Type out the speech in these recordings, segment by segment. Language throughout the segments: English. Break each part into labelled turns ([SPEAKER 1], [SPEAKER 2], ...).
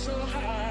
[SPEAKER 1] so high.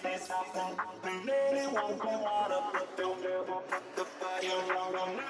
[SPEAKER 1] Train that just ain't stopping. The lady won't go water, but they'll never put the fire on my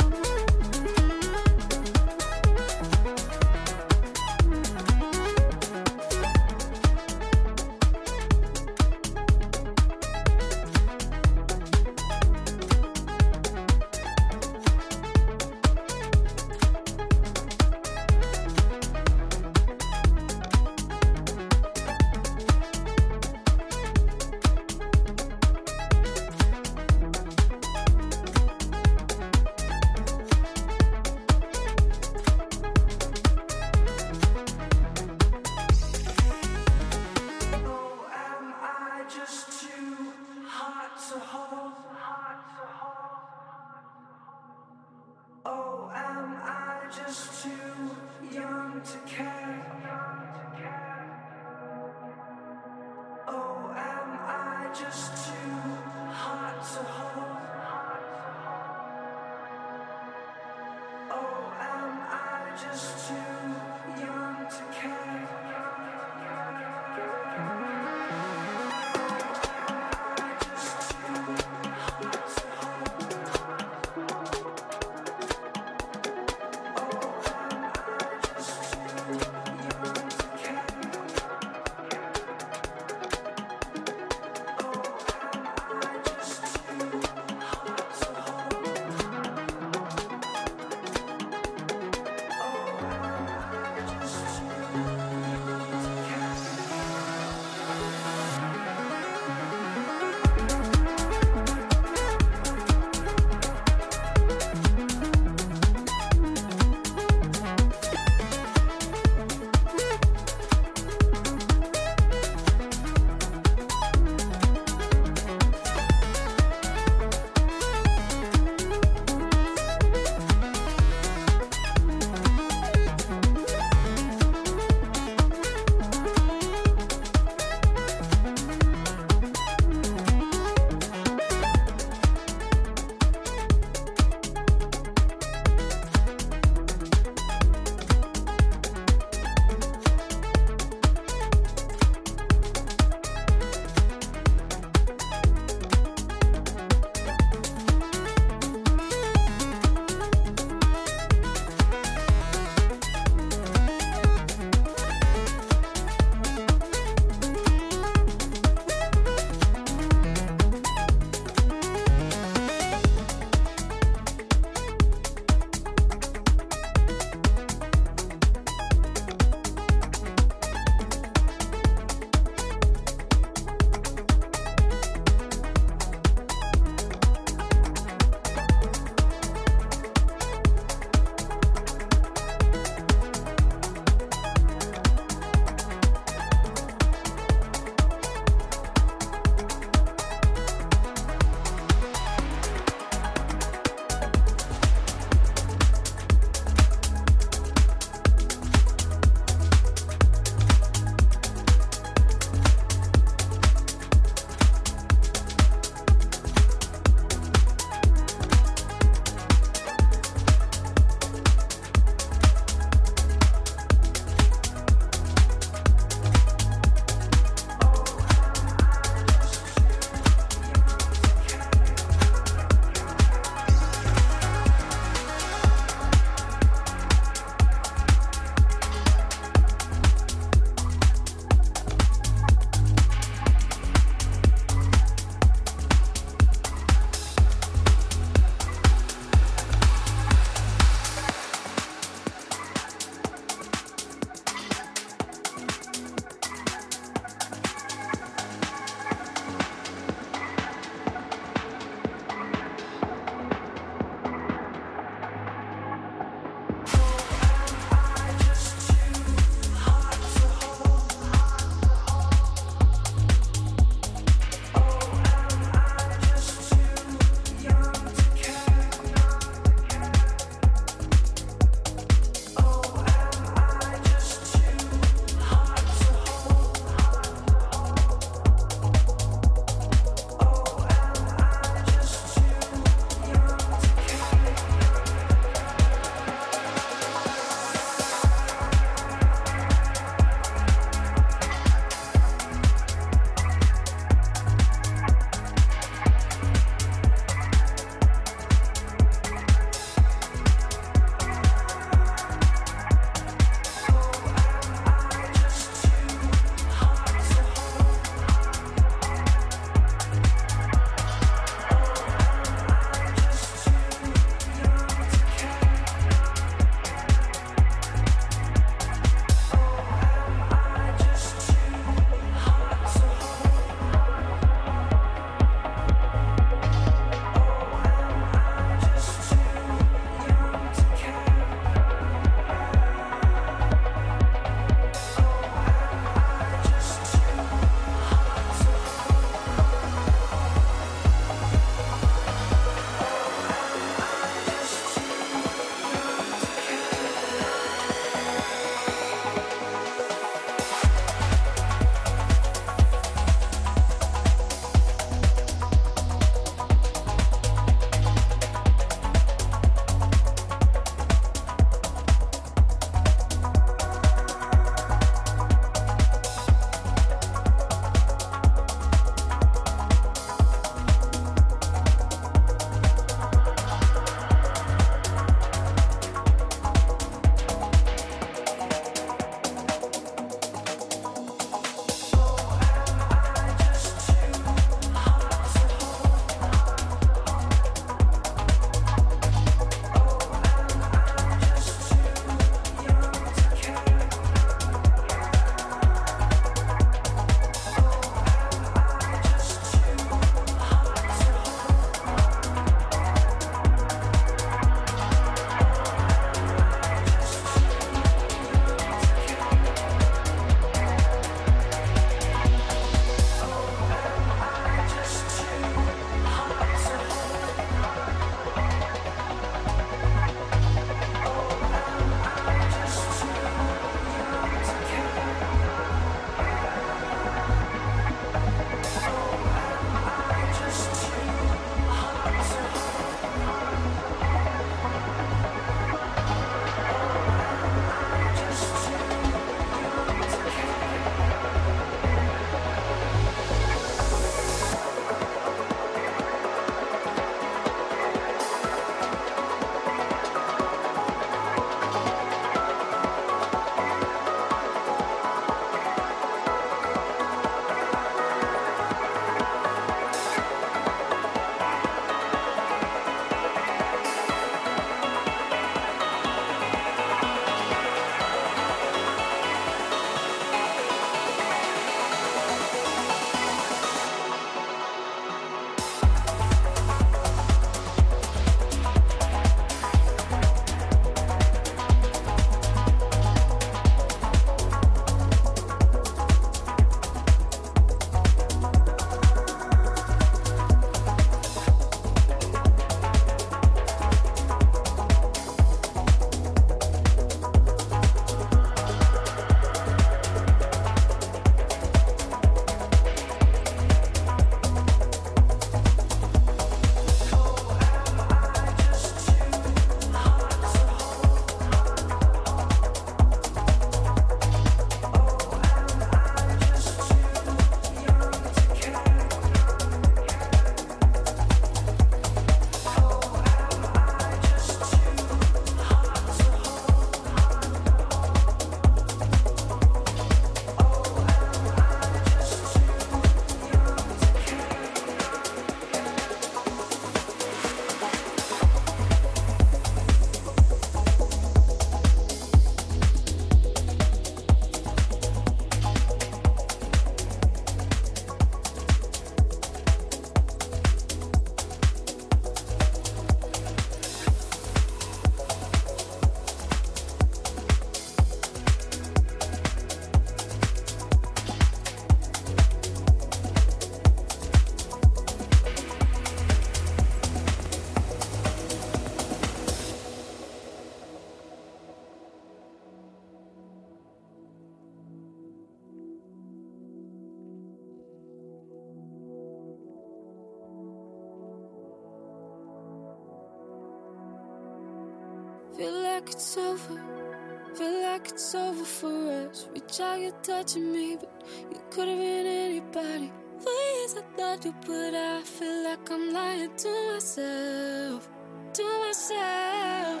[SPEAKER 2] you touching me, but you could have been anybody. For years I thought you, but I feel like I'm lying to myself, to myself.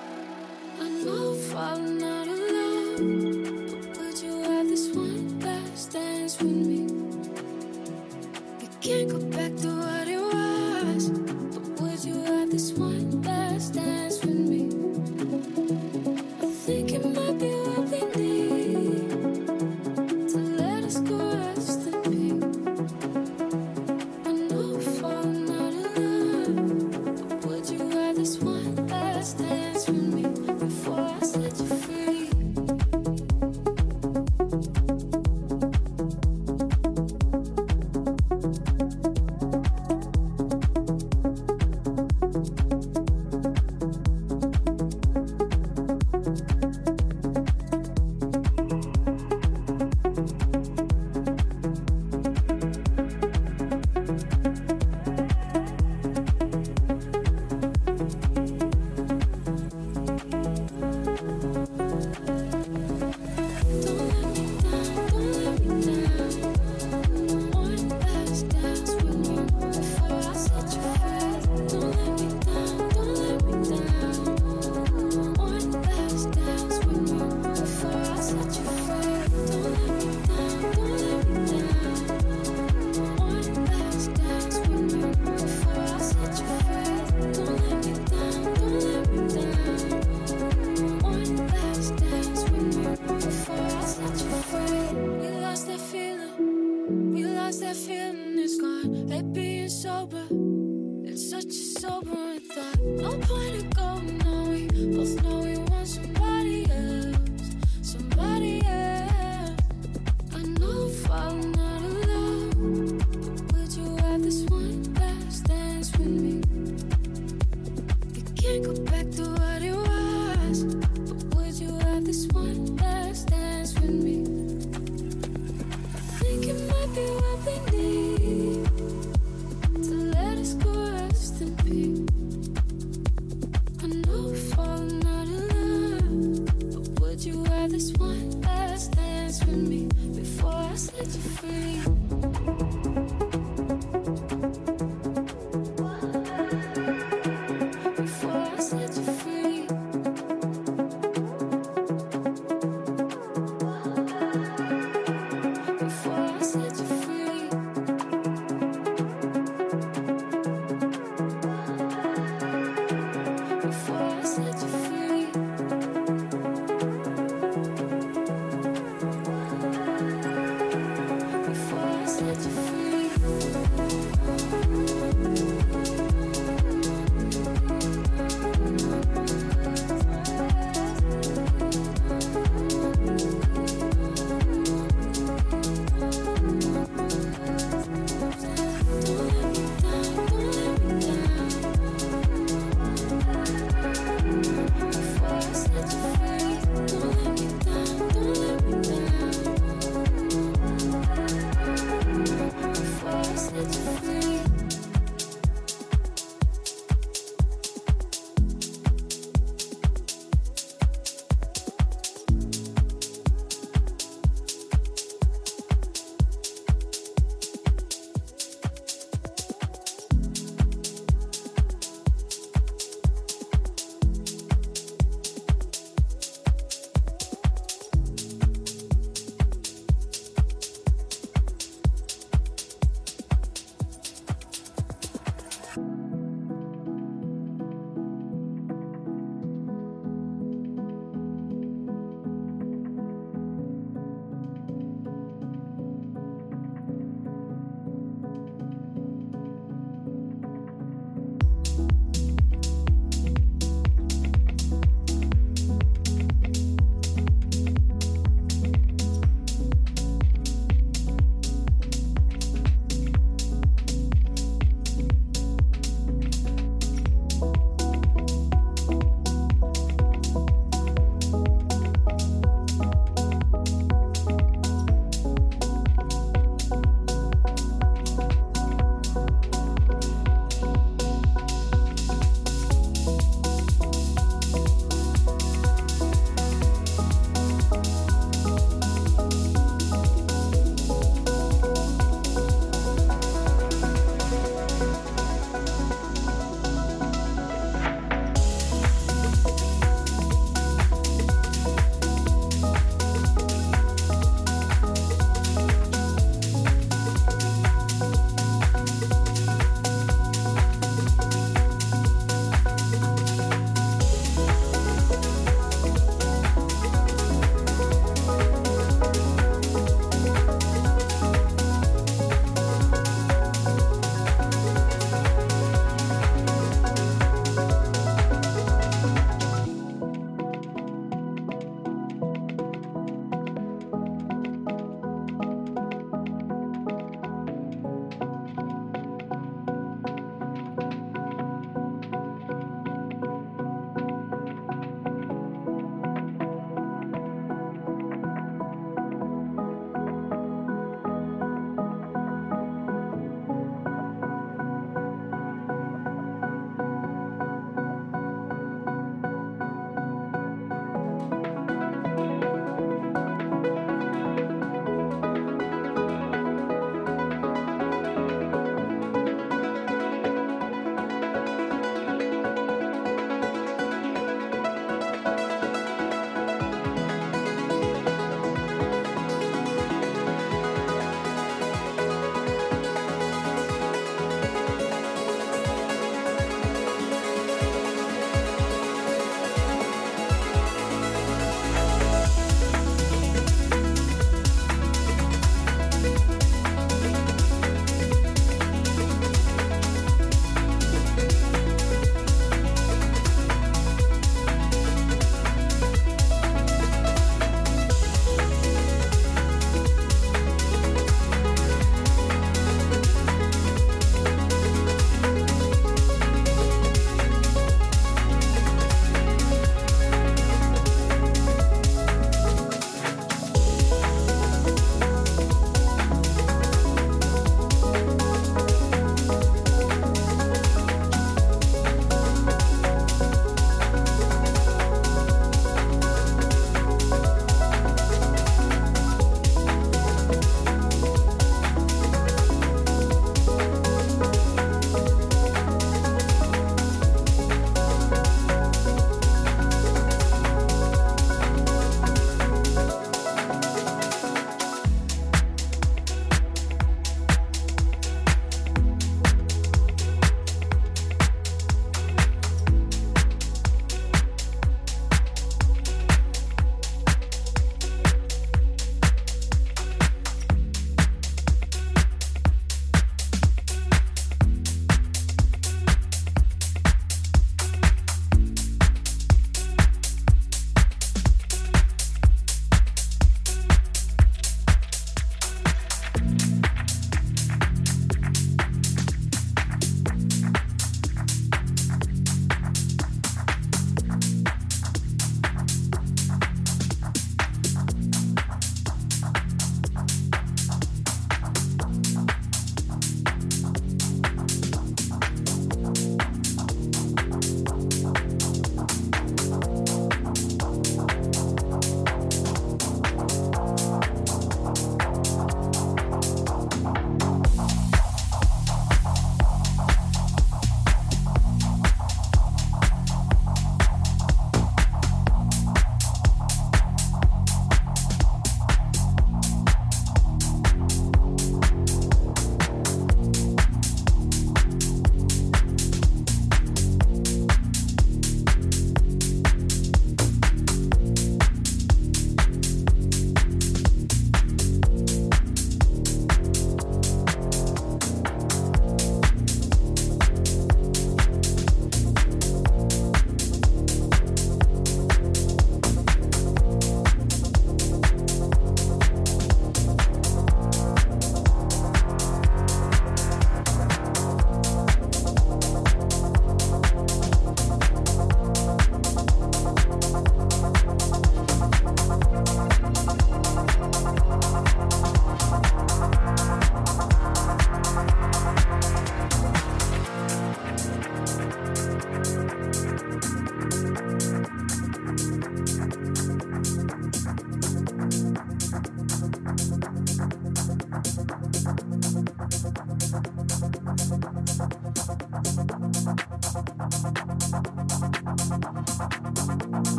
[SPEAKER 2] I know I'm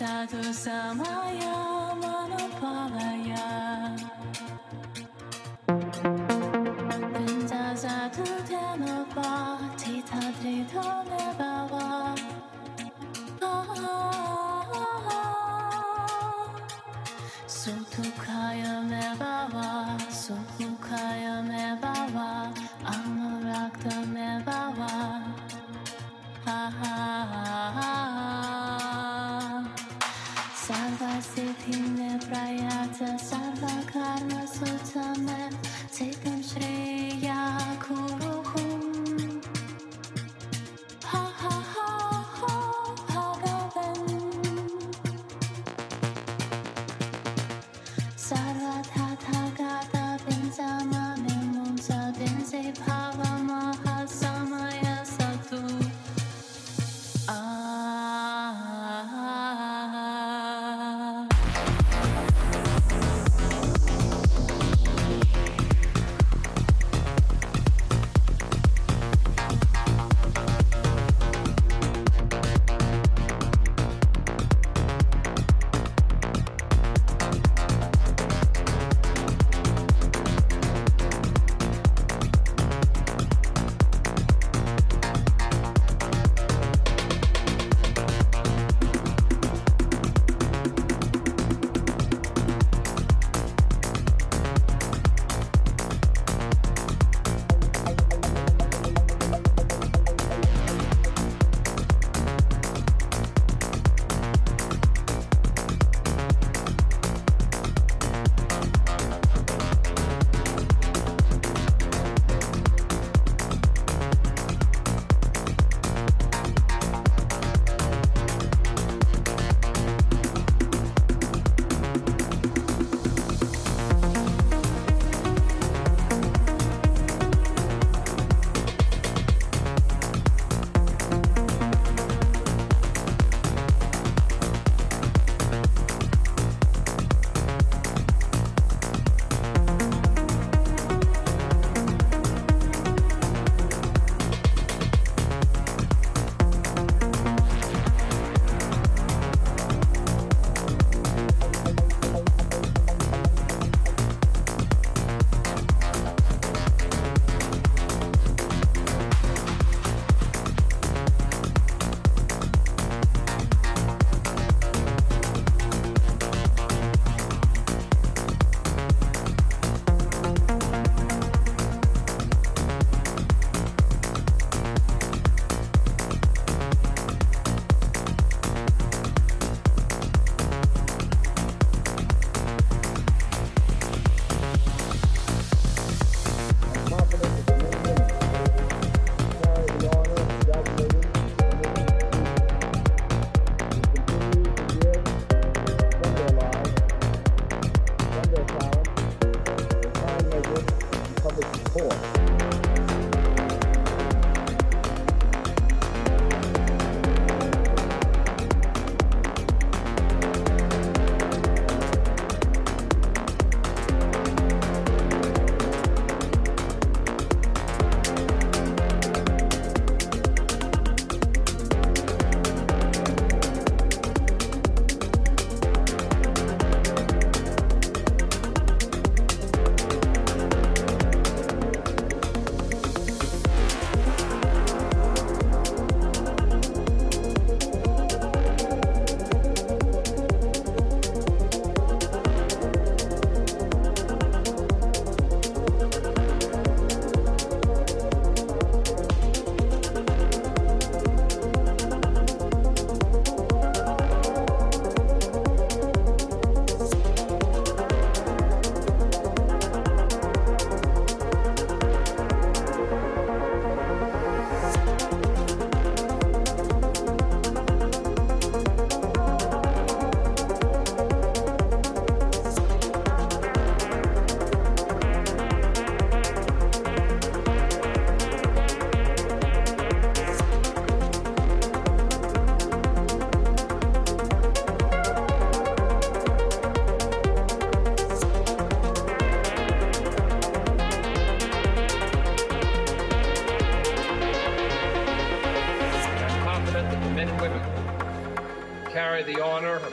[SPEAKER 2] さとさ
[SPEAKER 1] まよ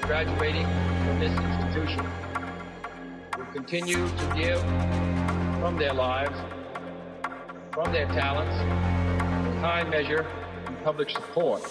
[SPEAKER 3] graduating from this institution will continue to give from their lives, from their talents, in high measure, and public support.